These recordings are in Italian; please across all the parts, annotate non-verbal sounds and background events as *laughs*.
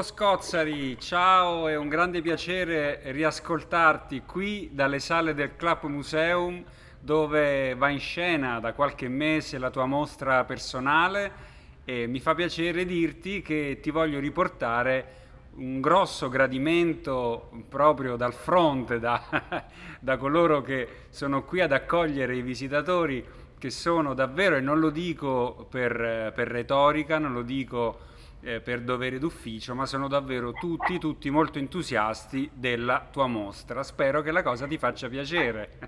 Pippo Scozzari, ciao, è un grande piacere riascoltarti qui dalle sale del Club Museum dove va in scena da qualche mese la tua mostra personale e mi fa piacere dirti che ti voglio riportare un grosso gradimento proprio dal fronte, da, *laughs* da coloro che sono qui ad accogliere i visitatori che sono davvero, e non lo dico per, per retorica, non lo dico eh, per dovere d'ufficio, ma sono davvero tutti, tutti molto entusiasti della tua mostra. Spero che la cosa ti faccia piacere.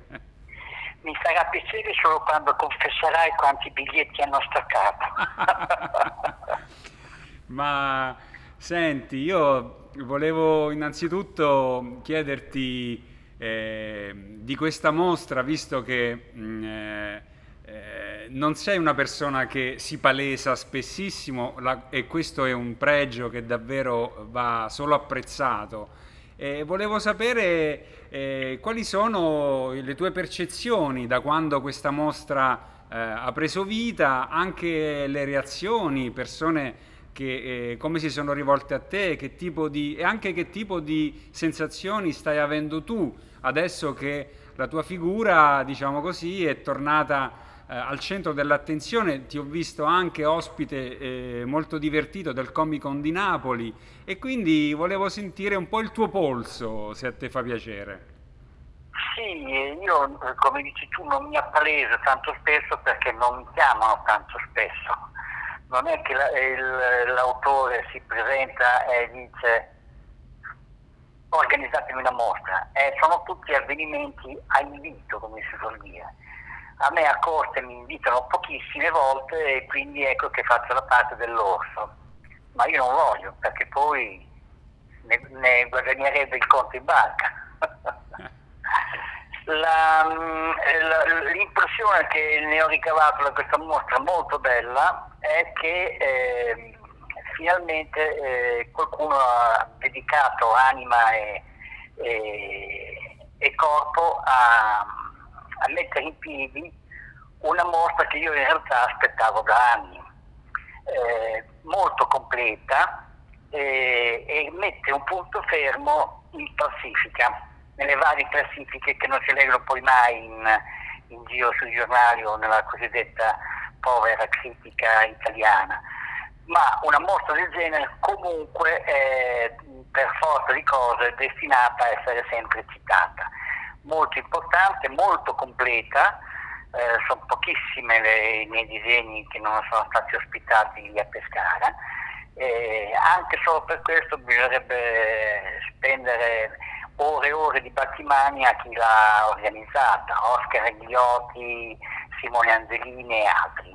Mi farà piacere solo quando confesserai quanti biglietti hanno staccato. *laughs* ma senti, io volevo innanzitutto chiederti eh, di questa mostra, visto che mh, mm, eh, eh, non sei una persona che si palesa spessissimo la, e questo è un pregio che davvero va solo apprezzato. Eh, volevo sapere eh, quali sono le tue percezioni da quando questa mostra eh, ha preso vita, anche le reazioni, persone che, eh, come si sono rivolte a te di, e anche che tipo di sensazioni stai avendo tu adesso che la tua figura, diciamo così, è tornata eh, al centro dell'attenzione, ti ho visto anche ospite eh, molto divertito del Comic Con di Napoli e quindi volevo sentire un po' il tuo polso, se a te fa piacere. Sì, io come dici tu non mi appaleso tanto spesso perché non mi chiamano tanto spesso. Non è che la, il, l'autore si presenta e dice organizzatemi una mostra, eh, sono tutti avvenimenti a invito, come si suol dire a me a corte mi invitano pochissime volte e quindi ecco che faccio la parte dell'orso. Ma io non voglio perché poi ne, ne guadagnerebbe il conto in banca. *laughs* la, la, l'impressione che ne ho ricavato da questa mostra molto bella è che eh, finalmente eh, qualcuno ha dedicato anima e, e, e corpo a a mettere in piedi una mostra che io in realtà aspettavo da anni, eh, molto completa eh, e mette un punto fermo in classifica, nelle varie classifiche che non si leggono poi mai in, in giro sui giornali o nella cosiddetta povera critica italiana, ma una mostra del genere comunque è per forza di cose destinata a essere sempre citata molto importante, molto completa, eh, sono pochissime le, i miei disegni che non sono stati ospitati lì a Pescara, e anche solo per questo bisognerebbe spendere ore e ore di battimani a chi l'ha organizzata, Oscar Ghiotti, Simone Angelini e altri.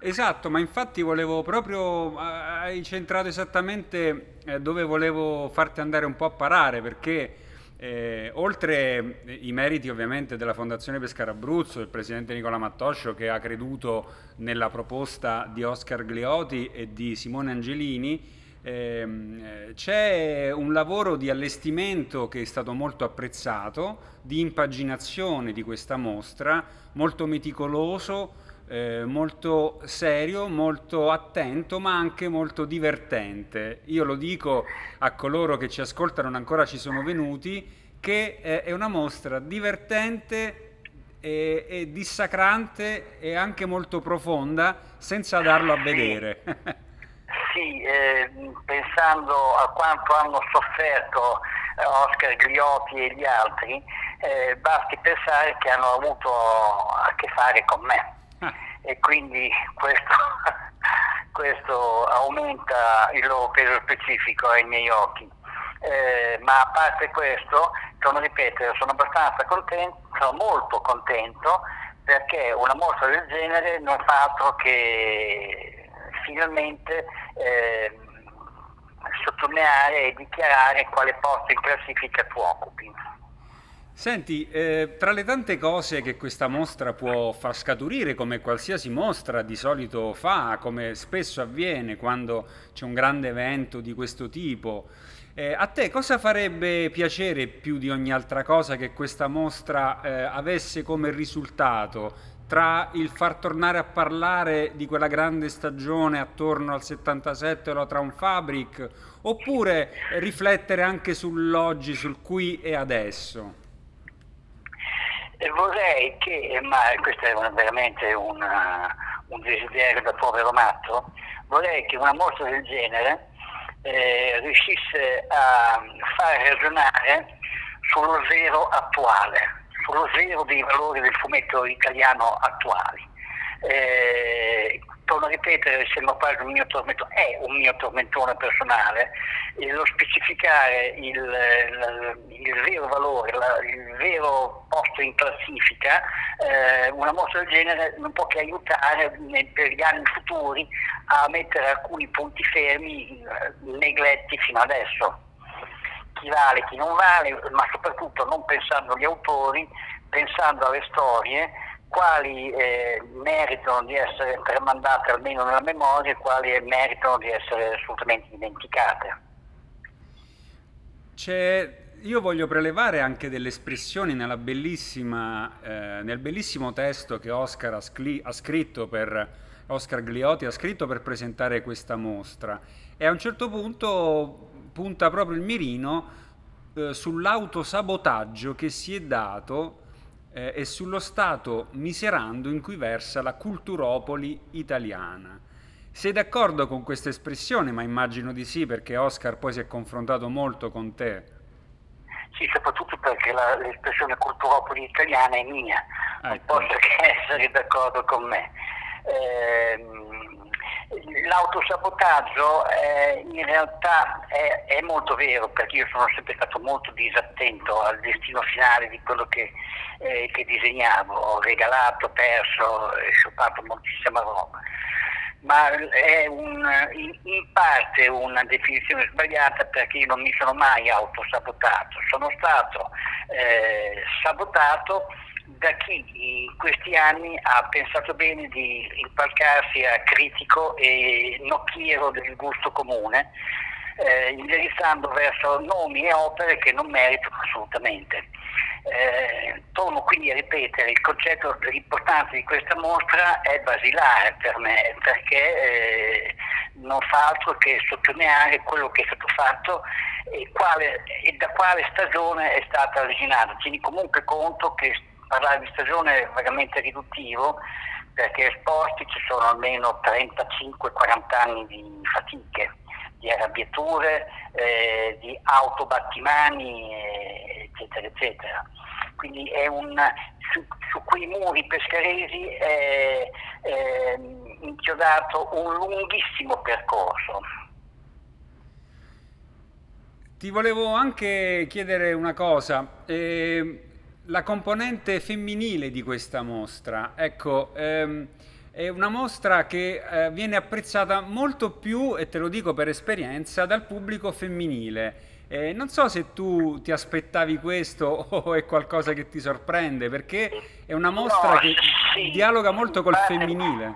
Esatto, ma infatti volevo proprio, hai centrato esattamente eh, dove volevo farti andare un po' a parare, perché eh, oltre i meriti ovviamente della Fondazione Pescara Abruzzo, del presidente Nicola Mattoscio che ha creduto nella proposta di Oscar Glioti e di Simone Angelini, ehm, c'è un lavoro di allestimento che è stato molto apprezzato, di impaginazione di questa mostra, molto meticoloso, eh, molto serio, molto attento, ma anche molto divertente. Io lo dico a coloro che ci ascoltano, non ancora ci sono venuti, che eh, è una mostra divertente e, e, dissacrante e anche molto profonda senza darlo a vedere. sì, eh, pensando a quanto hanno sofferto eh, Oscar Gliotti e gli altri, eh, basti pensare che hanno avuto a che fare con me e quindi questo, *laughs* questo, aumenta il loro peso specifico ai miei occhi. Eh, ma a parte questo, torno a ripetere, sono abbastanza contento, sono molto contento perché una mostra del genere non fa altro che finalmente eh, sottolineare e dichiarare quale posto in classifica tu occupi. Senti, eh, tra le tante cose che questa mostra può far scaturire, come qualsiasi mostra di solito fa, come spesso avviene quando c'è un grande evento di questo tipo, eh, a te cosa farebbe piacere più di ogni altra cosa che questa mostra eh, avesse come risultato tra il far tornare a parlare di quella grande stagione attorno al 77 lo Traum Fabric oppure riflettere anche sull'oggi, sul qui e adesso? E vorrei che, ma questo è una, veramente una, un desiderio da povero matto, vorrei che una mostra del genere eh, riuscisse a far ragionare sullo zero attuale, sullo zero dei valori del fumetto italiano attuali. Eh, torno a ripetere, sembra quasi un mio tormentone, è un mio tormentone personale, lo specificare il, il, il vero valore, la, il vero posto in classifica, eh, una mostra del genere non può che aiutare per gli anni futuri a mettere alcuni punti fermi eh, negletti fino adesso. Chi vale, chi non vale, ma soprattutto non pensando agli autori, pensando alle storie quali eh, meritano di essere tramandate almeno nella memoria e quali meritano di essere assolutamente dimenticate. C'è, io voglio prelevare anche delle espressioni eh, nel bellissimo testo che Oscar ha, scli, ha scritto per Oscar Gliotti ha scritto per presentare questa mostra e a un certo punto punta proprio il mirino eh, sull'autosabotaggio che si è dato eh, e sullo stato miserando in cui versa la culturopoli italiana. Sei d'accordo con questa espressione? Ma immagino di sì, perché Oscar poi si è confrontato molto con te. Sì, soprattutto perché la, l'espressione culturopoli italiana è mia, ecco. non posso che *laughs* essere d'accordo con me. Eh, l'autosabotaggio eh, in realtà è, è, molto vero perché io sono sempre stato molto disattento al destino finale di quello che, eh, che disegnavo, ho regalato, perso e sciupato moltissima roba ma è un, in, in, parte una definizione sbagliata perché io non mi sono mai autosabotato, sono stato eh, sabotato da chi in questi anni ha pensato bene di impalcarsi a critico e nocchiero del gusto comune, eh, indirizzando verso nomi e opere che non meritano assolutamente. Eh, torno quindi a ripetere, il concetto dell'importanza di questa mostra è basilare per me perché eh, non fa altro che sottolineare quello che è stato fatto e, quale, e da quale stagione è stata originata. Tieni comunque conto che parlare di stagione è vagamente riduttivo perché esposti ci sono almeno 35-40 anni di fatiche, di arrabbiature, eh, di autobattimani, eccetera, eccetera. Quindi un, su, su, quei muri pescaresi è, è inchiodato un lunghissimo percorso. Ti volevo anche chiedere una cosa. Eh, la componente femminile di questa mostra. Ecco, ehm, è una mostra che eh, viene apprezzata molto più, e te lo dico per esperienza, dal pubblico femminile. Eh, non so se tu ti aspettavi questo *laughs* o è qualcosa che ti sorprende, perché è una mostra no, che sì, dialoga molto col parte, femminile.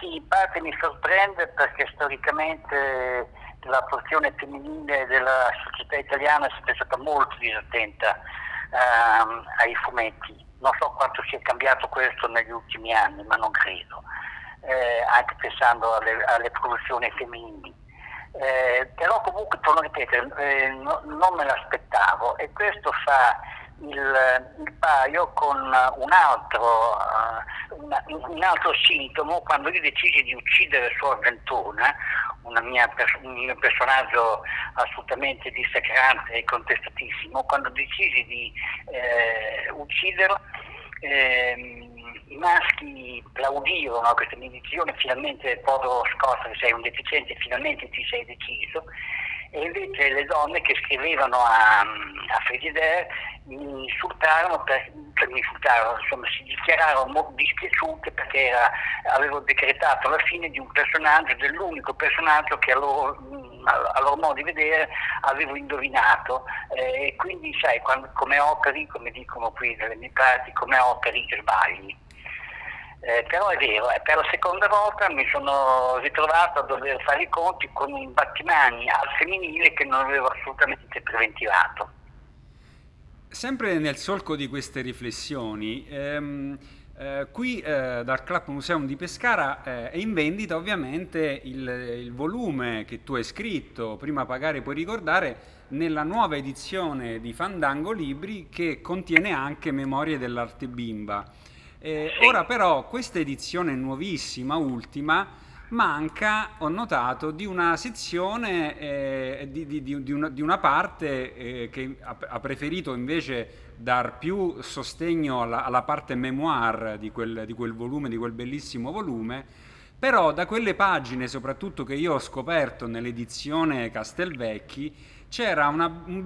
Sì, in parte mi sorprende perché storicamente la porzione femminile della società italiana è sempre stata molto disattenta ehm, ai fumetti. Non so quanto sia cambiato questo negli ultimi anni, ma non credo, eh, anche pensando alle, alle produzioni femminili. Eh, però comunque, torno a ripetere, eh, no, non me l'aspettavo e questo fa il, il paio con un altro, uh, una, un altro sintomo quando io decisi di uccidere Suor Ventona, mia, un mio personaggio assolutamente dissacrante e contestatissimo, quando decisi di eh, ucciderlo, eh, i maschi plaudirono a questa mia decisione, finalmente povero Scotta sei un deficiente, finalmente ti sei deciso, e invece le donne che scrivevano a, a Frigidaire mi insultarono, per, cioè mi insultarono, insomma si dichiararono dispiaciute perché era, avevo decretato la fine di un personaggio, dell'unico personaggio che a loro, a loro modo di vedere avevo indovinato eh, quindi sai, quando, come operi, come dicono qui dalle mie parti, come operi sbagli. Eh, però è vero, eh, per la seconda volta mi sono ritrovato a dover fare i conti con un battimani al femminile che non avevo assolutamente preventivato. sempre nel solco di queste riflessioni, ehm, eh, qui eh, dal Club Museum di Pescara eh, è in vendita ovviamente il, il, volume che tu hai scritto, prima pagare puoi ricordare, nella nuova edizione di Fandango Libri che contiene anche Memorie dell'arte bimba. Eh, ora però questa edizione nuovissima, ultima, manca, ho notato, di una sezione, eh, di, di, di, una, di, una, parte eh, che ha, ha, preferito invece dar più sostegno alla, alla parte memoir di quel, di quel volume, di quel bellissimo volume, però da quelle pagine, soprattutto che io ho scoperto nell'edizione Castelvecchi, c'era una, un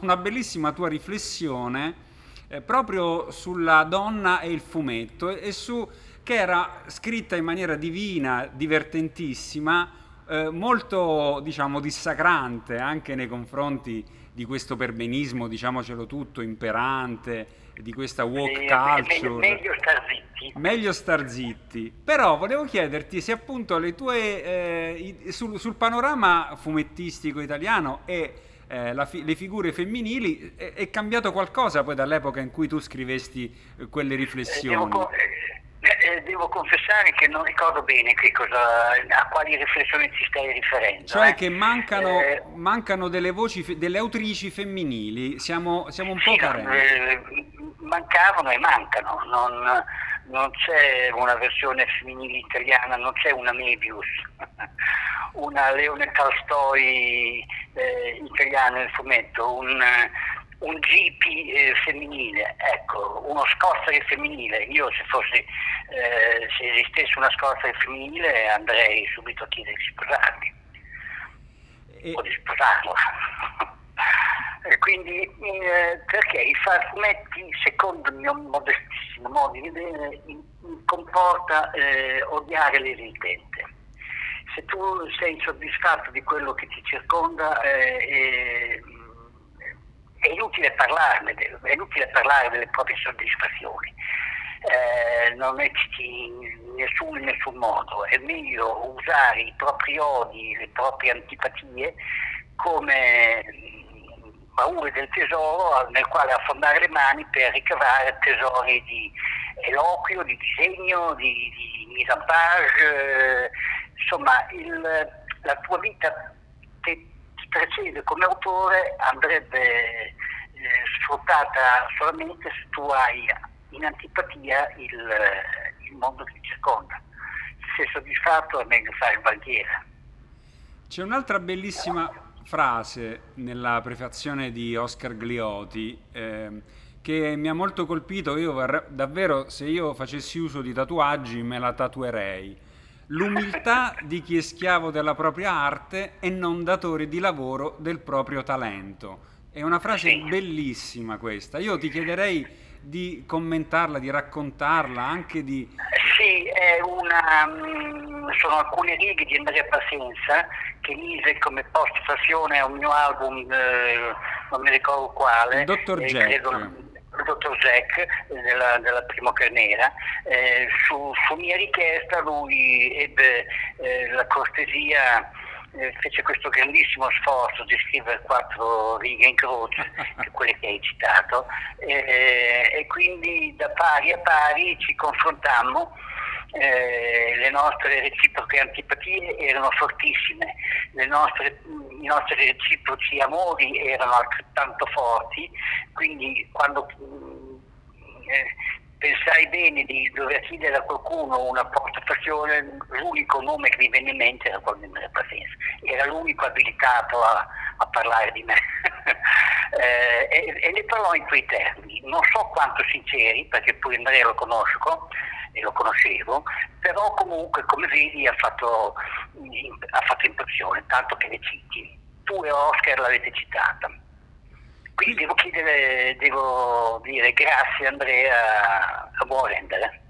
una bellissima tua riflessione eh, proprio sulla donna e il fumetto e, e su che era scritta in maniera divina, divertentissima, eh, molto diciamo dissacrante anche nei confronti di questo perbenismo, diciamocelo tutto, imperante, di questa walk sì, culture. Meglio, meglio star zitti. Meglio star zitti. Però volevo chiederti se appunto le tue, eh, sul, sul, panorama fumettistico italiano e eh, fi- le figure femminili è, è, cambiato qualcosa poi dall'epoca in cui tu scrivesti eh, quelle riflessioni? Devo, eh, devo confessare che non ricordo bene cosa, a quali riflessioni ci stai riferendo. Cioè eh. che mancano, eh, mancano, delle voci, delle autrici femminili, siamo, siamo un sì, po' carenti. Eh, mancavano e mancano, non, non, c'è una versione femminile italiana, non c'è una Mebius, *laughs* una Leone Tolstoi eh, italiana nel fumetto, un un GP eh, femminile, ecco, uno scozzare femminile. Io se fossi, eh, se esistesse una scozzare femminile andrei subito a chiedere di sposarmi e... o di sposarlo. *laughs* Quindi eh, perché i fumetti, secondo il mio modestissimo modo di vedere, comporta eh, odiare l'esistente. Se tu sei soddisfatto di quello che ti circonda, eh, è inutile parlarne, è inutile parlare delle proprie soddisfazioni. Eh, non ecciti nessun, in nessun modo, è meglio usare i propri odi, le proprie antipatie come baule del tesoro nel quale affondare le mani per ricavare tesori di eloquio, di disegno, di, di mise en page, eh, insomma il, la tua vita che precede come autore andrebbe eh, sfruttata solamente se tu hai in antipatia il, il mondo che ti circonda. Se soddisfatto è meglio fare il banchiere. C'è un'altra bellissima frase nella prefazione di Oscar Glioti eh, che mi ha molto colpito. Io davvero, se io facessi uso di tatuaggi, me la tatuerei l'umiltà di chi è schiavo della propria arte e non datore di lavoro del proprio talento. È una frase bellissima questa. Io ti chiederei di commentarla, di raccontarla, anche di... Sì, è una, mm, sono alcune righe di Andrea Pazienza che mise come post-fazione a un mio album, eh, non mi ricordo quale. Dottor Jack. Credo, il dottor Jack eh, della, della Primo Carnera, eh, su, su, mia richiesta lui ebbe eh, la cortesia eh, fece questo grandissimo sforzo di scrivere quattro righe in croce, *laughs* quelle che hai citato, eh, e quindi da pari a pari ci confrontammo eh, le nostre reciproche antipatie erano fortissime, nostre, i nostri reciproci amori erano altrettanto forti, quindi quando eh, pensai bene di dover chiedere a qualcuno una portazione, l'unico nome che mi venne in mente era quello di Andrea Pazienza, era l'unico abilitato a, a parlare di me *laughs* eh, e, e, ne parlò in quei termini, non so quanto sinceri, perché pure Andrea lo conosco, e lo conoscevo, però comunque come vedi ha fatto, ha fatto impressione, tanto che ne citi. Tu e Oscar l'avete citata. Quindi devo chiedere, devo dire grazie Andrea, a buon rendere.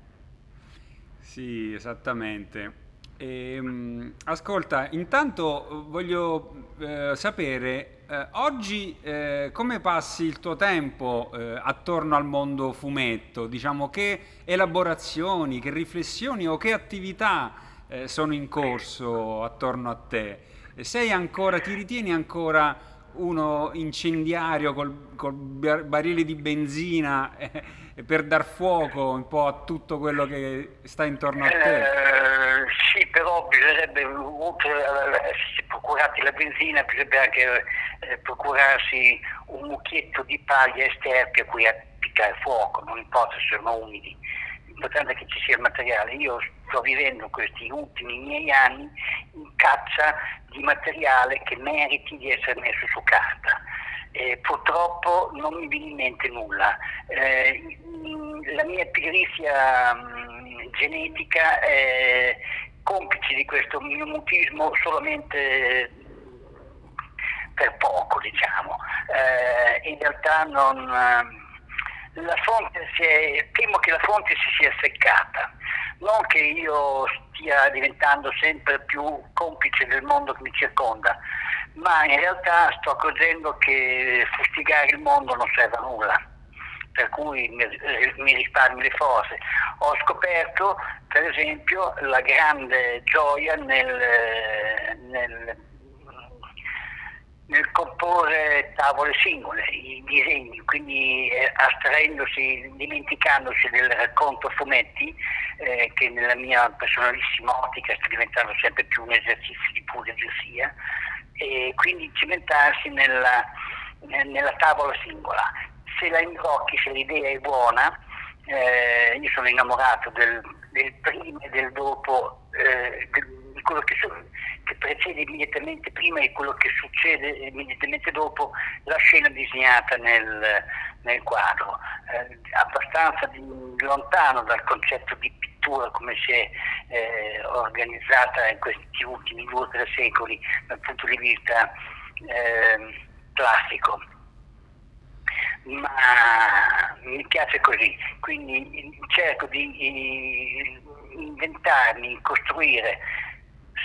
Sì, esattamente. E, ehm, ascolta, intanto voglio eh, sapere, eh, oggi eh, come passi il tuo tempo eh, attorno al mondo fumetto? Diciamo che elaborazioni, che riflessioni o che attività eh, sono in corso attorno a te? Sei ancora, ti ritieni ancora uno incendiario col, col barile di benzina eh, per dar fuoco un po' a tutto quello che sta intorno a te? Eh, sì, però bisognerebbe, oltre a procurarti la benzina, bisognerebbe anche eh, procurarsi un mucchietto di paglia e sterpi a cui appiccare fuoco, non importa se sono umidi l'importante è che ci sia il materiale. Io sto vivendo questi ultimi miei anni in caccia di materiale che meriti di essere messo su carta. Eh, purtroppo non mi viene in mente nulla. Eh, la mia pigrizia mh, genetica è complice di questo mio mutismo solamente per poco, diciamo. Eh, in realtà non è, temo che la fonte si sia seccata, non che io stia diventando sempre più complice del mondo che mi circonda, ma in realtà sto accorgendo che fustigare il mondo non serve a nulla, per cui mi, mi risparmio le forze. Ho scoperto, per esempio, la grande gioia nel, nel nel comporre tavole singole, i disegni, quindi eh, astraendosi, dimenticandosi del racconto fumetti, eh, che nella mia personalissima ottica sta diventando sempre più un esercizio di pura geosia, e quindi cimentarsi nella, nella tavola singola. Se la imbrocchi, se l'idea è buona, eh, io sono innamorato del, del prima e del dopo, eh, di quello che che precede immediatamente prima e quello che succede immediatamente dopo la scena disegnata nel, nel quadro, eh, abbastanza di, lontano dal concetto di pittura come si è eh, organizzata in questi ultimi due o tre secoli dal punto di vista eh, classico. Ma mi piace così, quindi cerco di inventarmi, costruire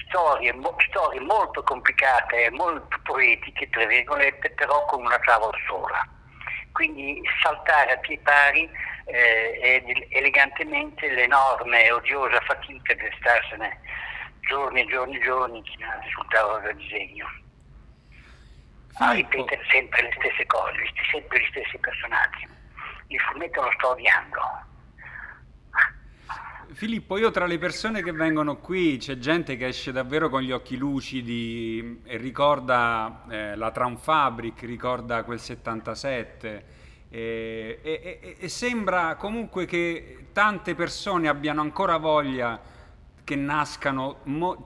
storie, mo, storie molto complicate e molto poetiche, tra virgolette, però con una tavola sola. Quindi saltare a piedi pari eh, ed elegantemente l'enorme e odiosa fatica di starsene giorni e giorni e giorni sul tavolo del disegno. A ripetere sempre le stesse cose, sempre gli stessi personaggi. Il fumetto lo sto odiando Filippo, io tra le persone che vengono qui c'è gente che esce davvero con gli occhi lucidi e ricorda eh, la Tram Fabric, ricorda quel 77 e, e, e, sembra comunque che tante persone abbiano ancora voglia che nascano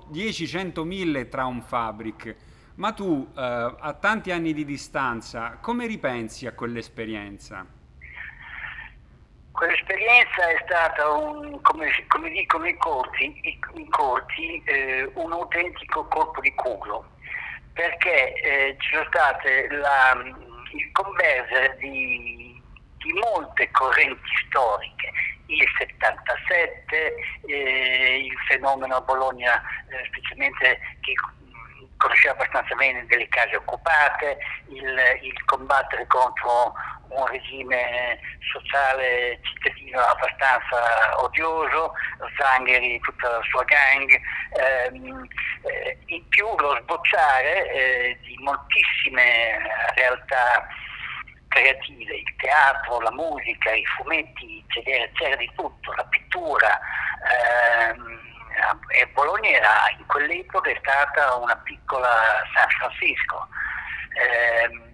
10, 100, 1000 Tram Fabric. Ma tu, eh, a tanti anni di distanza, come ripensi a quell'esperienza? Quell'esperienza è stata, un, come, come, dicono i corti, i, i corti eh, un autentico colpo di culo, perché eh, ci sono state la, il convergere di, di, molte correnti storiche, il 77, eh, il fenomeno a Bologna, eh, specialmente che conosceva abbastanza bene delle case occupate, il, il combattere contro un regime sociale cittadino abbastanza odioso, Zangheri e tutta la sua gang, ehm, eh, in più lo sbocciare eh, di moltissime realtà creative, il teatro, la musica, i fumetti, c'era, c'era di tutto, la pittura. Ehm, e Bologna era, in quell'epoca è stata una piccola San Francisco. Eh,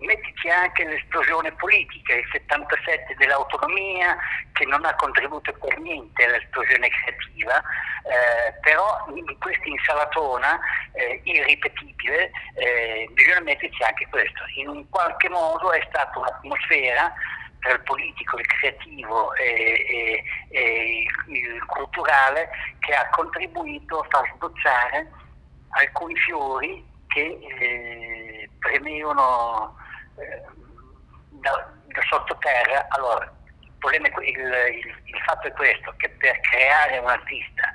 mettici anche l'esplosione politica, il 77 dell'autonomia che non ha contribuito per niente all'esplosione creativa, eh, però in questa insalatona eh, irripetibile eh, bisogna metterci anche questo. In un qualche modo è stata un'atmosfera tra il politico, il creativo e, e, e il culturale che ha contribuito a far sbocciare alcuni fiori che eh, premevano eh, da, da, sottoterra. Allora, il, il, il, il fatto è questo, che per creare un artista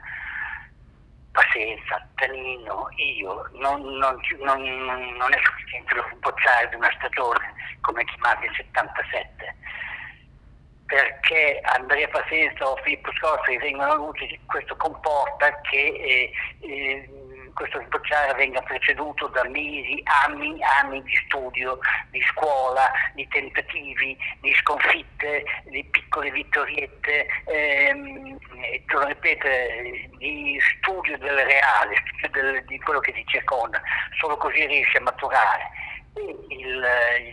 Pazienza, Tanino, io, non, non, non, non, è sufficiente lo sbocciare di una stagione come chiamate il 77 perché Andrea Pazienza o Filippo Scorza vengono a luce, questo comporta che eh, eh, questo sbocciare venga preceduto da mesi, anni, anni di studio, di scuola, di tentativi, di sconfitte, di piccole vittoriette, ehm, torno a ripetere, di studio del reale, del, di quello che ti circonda, solo così riesci a maturare. Il,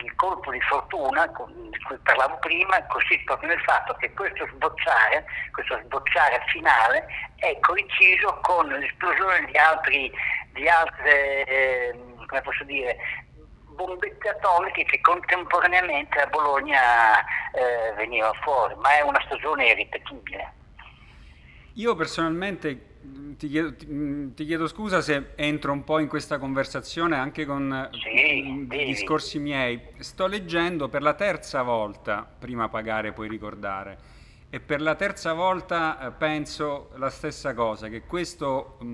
il, colpo di fortuna di cui parlavo prima consiste proprio nel fatto che questo sbocciare, questo sbocciare finale è coinciso con l'esplosione di, altri, di altre, eh, come posso dire, bombette atomiche che contemporaneamente a Bologna eh, venivano fuori, ma è una stagione irripetibile. Io personalmente ti chiedo, ti, ti chiedo, scusa se entro un po' in questa conversazione anche con sì, discorsi miei. Sto leggendo per la terza volta Prima pagare poi ricordare. E per la terza volta eh, penso la stessa cosa, che questo mh,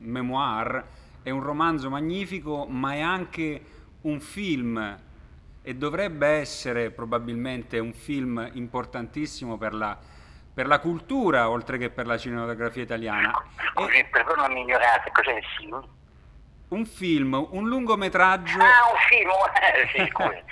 memoir è un romanzo magnifico ma è anche un film. E dovrebbe essere probabilmente un film importantissimo per la per la cultura oltre che per la cinematografia italiana. Scusi, e... perdonami ignorante, cos'è il film? Un film, un lungometraggio... Ah, un film, eh, *laughs* sì, scusi.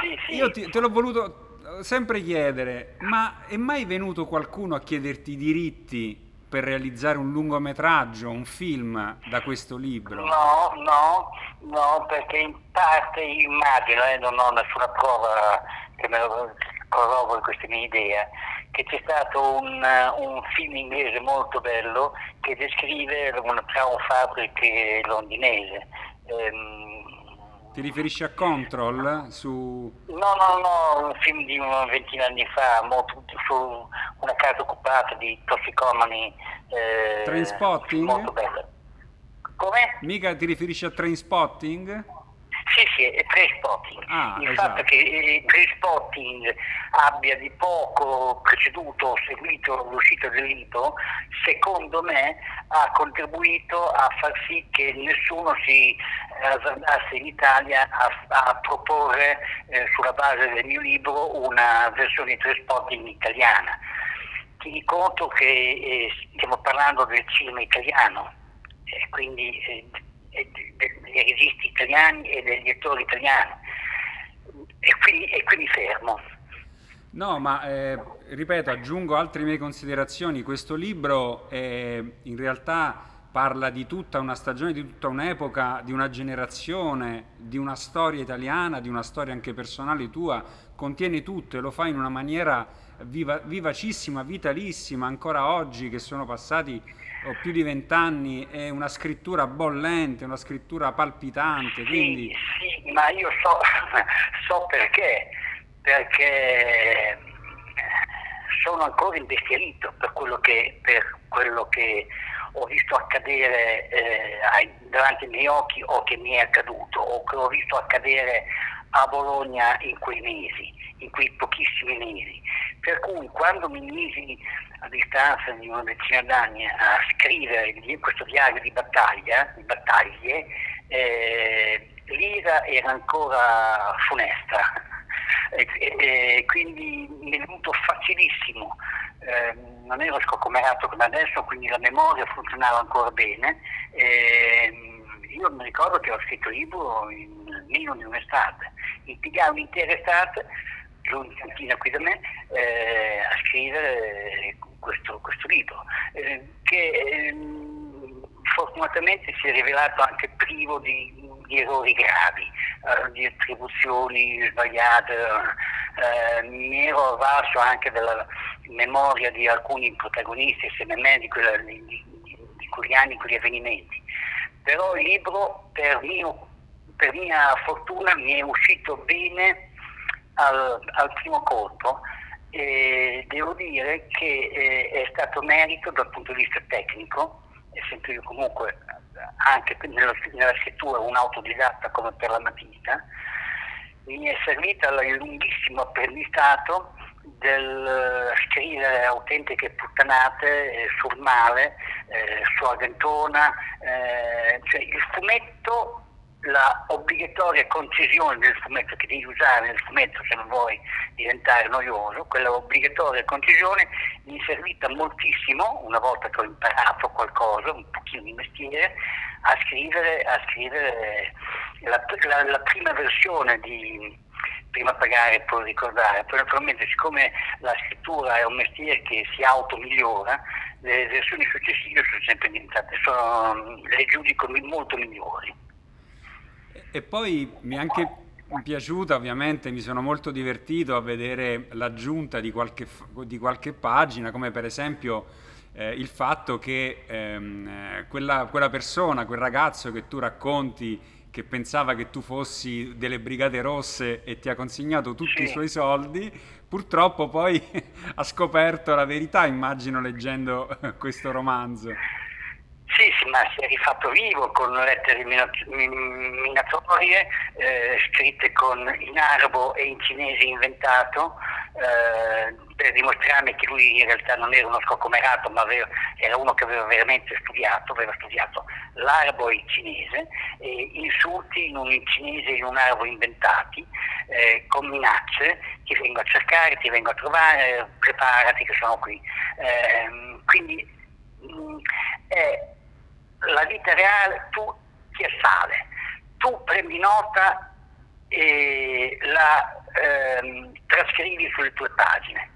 *laughs* sì, sì. Io ti, te l'ho voluto sempre chiedere, ma è mai venuto qualcuno a chiederti i diritti per realizzare un lungometraggio, un film da questo libro? No, no, no, perché in parte immagino, eh, non ho nessuna prova che me lo corrobori questa mia idea, che c'è stato un, un, film inglese molto bello che descrive una Crown Fabric londinese. Ehm, Ti riferisci a Control? Su... No, no, no, un film di una ventina di anni fa, molto, su una casa occupata di tossicomani. Eh, Trainspotting? Molto bello. Come? Mica ti riferisci a Trainspotting? Sì, sì, è Trainspotting. Ah, il esatto. fatto che eh, Trainspotting abbia di poco preceduto o seguito l'uscita del libro, secondo me ha contribuito a far sì che nessuno si azzardasse in Italia a, a proporre eh, sulla base del mio libro una versione di Trainspotting italiana. Tieni conto che eh, stiamo parlando del cinema italiano, quindi dei registi italiani e degli attori italiani e quindi, e quindi fermo. No, ma eh, ripeto, aggiungo altre mie considerazioni. Questo libro eh, in realtà parla di tutta una stagione, di tutta un'epoca, di una generazione, di una storia italiana, di una storia anche personale tua, contiene tutto e lo fa in una maniera viva, vivacissima, vitalissima, ancora oggi che sono passati ho più di vent'anni, è una scrittura bollente, una scrittura palpitante. Quindi... Sì, sì, ma io so, *laughs* so perché, perché sono ancora imbestialito per quello che, per quello che ho visto accadere eh, davanti ai miei occhi o che mi è accaduto o che ho visto accadere a Bologna in quei mesi, in quei pochissimi mesi. Per cui quando mi misi a distanza di una decina d'anni a scrivere questo diario di battaglia, di battaglie, eh, l'ira era ancora funesta *laughs* e, e, quindi mi è venuto facilissimo. Eh, non ero scocomerato come adesso, quindi la memoria funzionava ancora bene. Eh, io mi ricordo che ho scritto il libro in meno di un'estate, impiegavo un'intera estate in cantina qui da me eh, a scrivere questo, questo libro, eh, che eh, fortunatamente si è rivelato anche privo di, di errori gravi, eh, di attribuzioni sbagliate. Eh, mi ero avvalso anche della memoria di alcuni protagonisti assieme a me di, quella, di, di quegli anni, quegli avvenimenti. Però il libro, per, mio, per mia fortuna, mi è uscito bene al, al primo colpo e devo dire che eh, è stato merito dal punto di vista tecnico, essendo io comunque anche nella, nella scrittura un autodidatta come per la matita, mi è servita il lunghissimo apprendistato del scrivere autentiche puttanate eh, sul male, eh, su Argentona, eh, cioè il fumetto la obbligatoria concisione del fumetto che devi usare nel fumetto se non vuoi diventare noioso, quella obbligatoria concisione mi è servita moltissimo una volta che ho imparato qualcosa, un pochino di mestiere, a scrivere, a scrivere la, la, la prima versione di prima pagare e poi ricordare. Poi naturalmente siccome la scrittura è un mestiere che si automigliora, le versioni successive sono sempre diventate, sono, le giudico molto migliori. E poi mi è anche piaciuta, ovviamente, mi sono molto divertito a vedere l'aggiunta di qualche, di qualche pagina, come per esempio eh, il fatto che ehm, quella, quella persona, quel ragazzo che tu racconti che pensava che tu fossi delle Brigate Rosse e ti ha consegnato tutti sì. i suoi soldi, purtroppo poi *laughs* ha scoperto la verità, immagino, leggendo *laughs* questo romanzo. Sì, ma si è rifatto vivo con lettere minatorie eh, scritte con, in arabo e in cinese inventato eh, per dimostrarmi che lui in realtà non era uno scocomerato, ma aveva, era uno che aveva veramente studiato, aveva studiato l'arabo e il cinese, e insulti in un cinese e in un arabo inventati, eh, con minacce, ti vengo a cercare, ti vengo a trovare, preparati che sono qui. Eh, quindi mh, mm, è la vita reale tu ti assale, tu prendi nota e la ehm, trascrivi sulle tue pagine.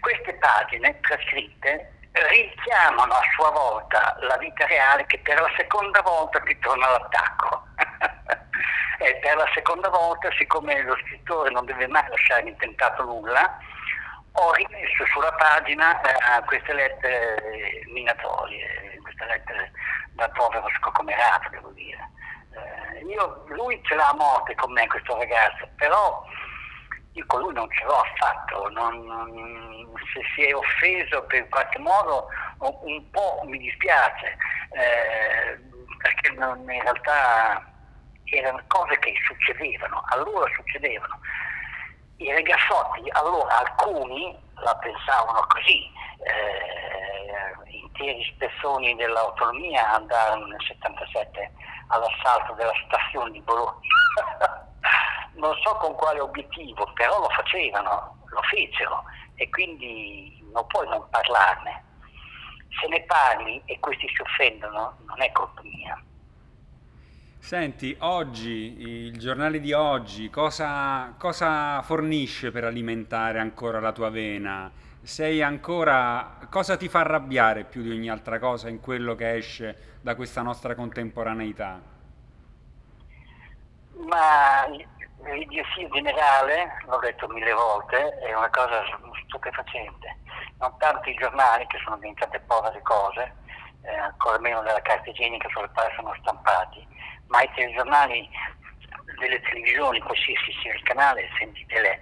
Queste pagine trascritte richiamano a sua volta la vita reale che per la seconda volta ti torna all'attacco. *laughs* e per la seconda volta, siccome lo scrittore non deve mai lasciare intentato nulla, ho rimesso sulla pagina eh, queste lettere minatorie, queste lettere da povero scocomerato, devo dire. Eh, io, lui ce l'ha a morte con me, questo ragazzo, però io con lui non ce l'ho affatto, non, se si è offeso per qualche modo un po' mi dispiace, eh, perché non, in realtà erano cose che succedevano, allora succedevano. I ragazzotti, allora alcuni la pensavano così, eh, interi spezzoni dell'autonomia andarono nel 77 all'assalto della stazione di Bologna. *laughs* non so con quale obiettivo, però lo facevano, lo fecero e quindi non puoi non parlarne. Se ne parli e questi si offendono, non è colpa mia. Senti, oggi, il giornale di oggi, cosa, cosa fornisce per alimentare ancora la tua vena? Sei ancora... cosa ti fa arrabbiare più di ogni altra cosa in quello che esce da questa nostra contemporaneità? Ma l'idiosia generale, l'ho detto mille volte, è una cosa stupefacente. Non tanto i giornali, che sono diventate povere cose, eh, ancora meno della carta igienica sulle quali sono stampati, ma i telegiornali delle televisioni, qualsiasi sia il canale, senti delle,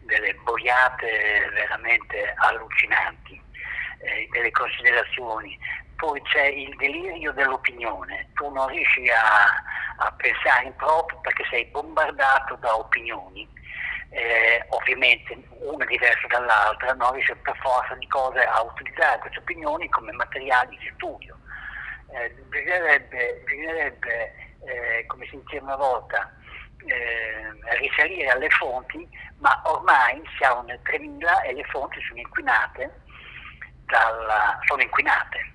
delle boiate veramente allucinanti, eh, delle considerazioni. Poi c'è il delirio dell'opinione, tu non riesci a, a pensare in proprio perché sei bombardato da opinioni. Eh, ovviamente una diversa dall'altra, non riesce per forza di cose a utilizzare queste opinioni come materiali di studio. Eh, bisognerebbe, bisognerebbe eh, come si diceva una volta, eh, risalire alle fonti, ma ormai siamo nel 3000 e le fonti sono inquinate, dalla, sono inquinate.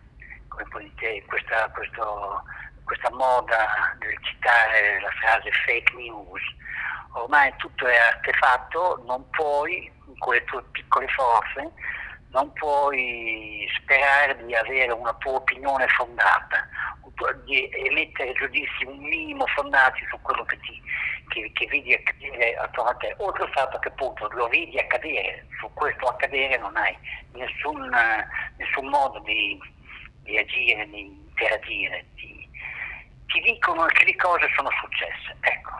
Come puoi dire, questa, questo, questa moda del citare la frase fake news, ormai tutto è artefatto, non puoi, con le tue piccole forze, non puoi sperare di avere una tua opinione fondata, di emettere giudizi un minimo fondati su quello che, ti, che, che vedi accadere attorno a te, oltre al fatto che appunto lo vedi accadere, su questo accadere non hai nessun, nessun modo di, di, agire, di interagire, di, ti dicono che le cose sono successe. Ecco,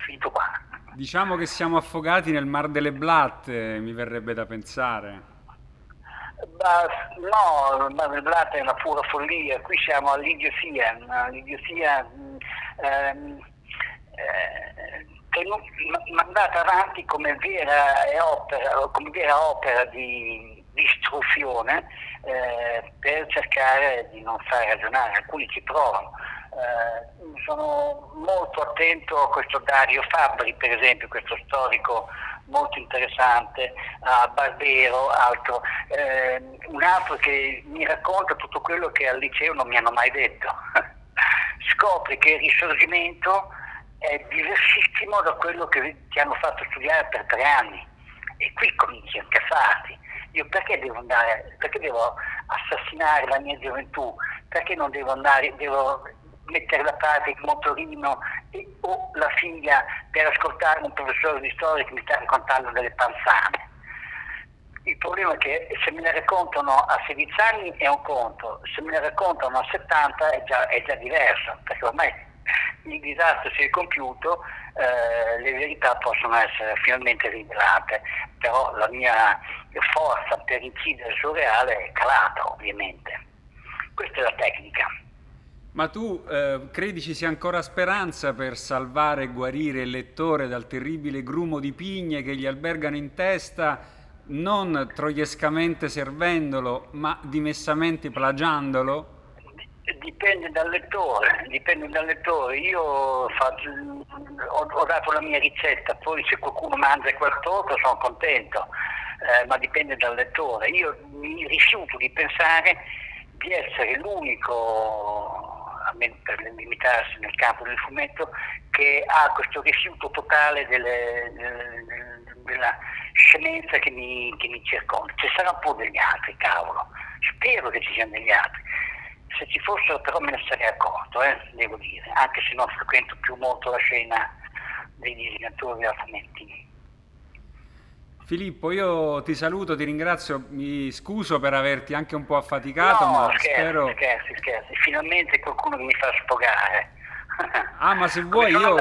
finito qua. Diciamo che siamo affogati nel mar delle blatte, mi verrebbe da pensare. Uh, no, blatte è una pura follia, qui siamo all'idiosia, all'idiosia mm, ehm, eh, mandata avanti come vera opera, come vera opera di, di istruzione eh, per cercare di non far ragionare, alcuni ci provano, Eh, sono molto attento a questo Dario Fabbri, per esempio, questo storico molto interessante, a Barbero, altro. Eh, un altro che mi racconta tutto quello che al liceo non mi hanno mai detto. *laughs* Scopri che il risorgimento è diversissimo da quello che ti hanno fatto studiare per tre anni e qui cominci a incazzarti. Io perché devo andare, perché devo assassinare la mia gioventù? Perché non devo andare, devo mettere da parte il motorino e, o la figlia per ascoltare un professore di storia che mi sta raccontando delle panzane? Il problema è che se me ne raccontano a 16 anni è un conto, se me ne raccontano a 70 è già, è già diverso, perché ormai il disastro si è compiuto, eh, le verità possono essere finalmente rivelate, però la mia forza per incidere sul reale è calata ovviamente. Questa è la tecnica. Ma tu eh, credi ci sia ancora speranza per salvare e guarire il lettore dal terribile grumo di pigne che gli albergano in testa, non troiescamente servendolo, ma dimessamente plagiandolo? Dipende dal lettore, dipende dal lettore. Io faccio, ho, ho, dato la mia ricetta, poi se qualcuno mangia torto sono contento, eh, ma dipende dal lettore. Io mi rifiuto di pensare di essere l'unico per limitarsi nel campo del fumetto, che ha questo rifiuto totale delle, delle, della scemenza che mi, che mi circonda. Ci saranno pure degli altri, cavolo, spero che ci siano degli altri. Se ci fossero però me ne sarei accorto, eh, devo dire, anche se non frequento più molto la scena dei disegnatori a fumetti. Filippo, io ti saluto, ti ringrazio, mi scuso per averti anche un po' affaticato, no, ma scherzi, spero... scherzi, scherzi, finalmente qualcuno che mi fa spogare. Ah, ma se *laughs* vuoi io,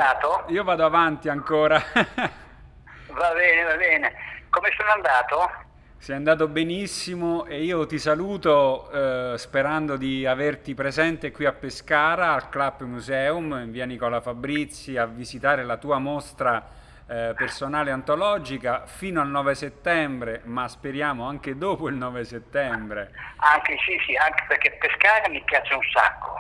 io, vado avanti ancora. *laughs* va bene, va bene. Come sono andato? Sei andato benissimo e io ti saluto eh, sperando di averti presente qui a Pescara, al Club Museum, in via Nicola Fabrizi, a visitare la tua mostra eh, personale antologica fino al 9 settembre, ma speriamo anche dopo il 9 settembre. Anche sì, sì, anche perché pescare mi piace un sacco.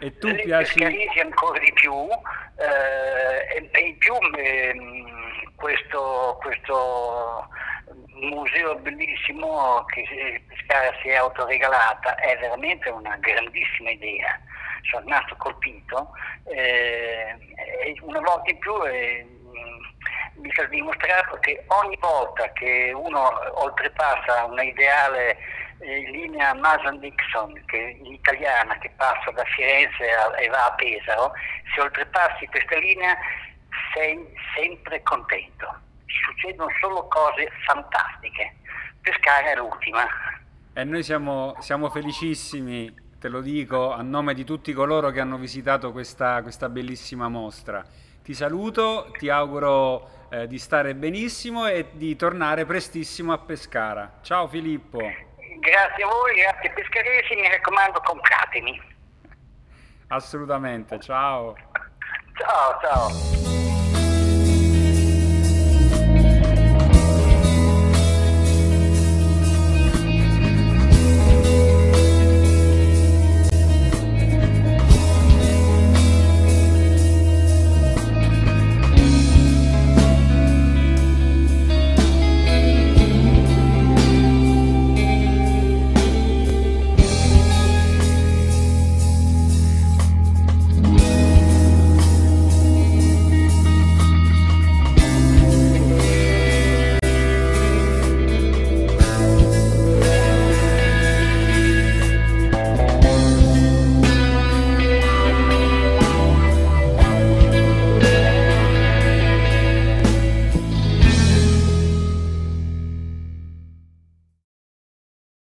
E tu piaci... Pescarisi ancora di più, eh, e, in più eh, questo, questo museo bellissimo che Pescara si è autoregalata è veramente una grandissima idea. Sono rimasto colpito. Eh, una volta in più eh, mi sta dimostrato che ogni volta che uno oltrepassa una ideale eh, linea Mason-Dixon, che, italiana, che passa da Firenze a, e va a Pesaro, se oltrepassi questa linea sei sempre contento. Succedono solo cose fantastiche. Pescara è l'ultima. E noi siamo, siamo felicissimi, te lo dico, a nome di tutti coloro che hanno visitato questa, questa bellissima mostra. Ti saluto, ti auguro eh, di stare benissimo e di tornare prestissimo a Pescara. Ciao Filippo. Grazie a voi, grazie pescaresi, mi raccomando compratemi. Assolutamente, ciao. Ciao, ciao.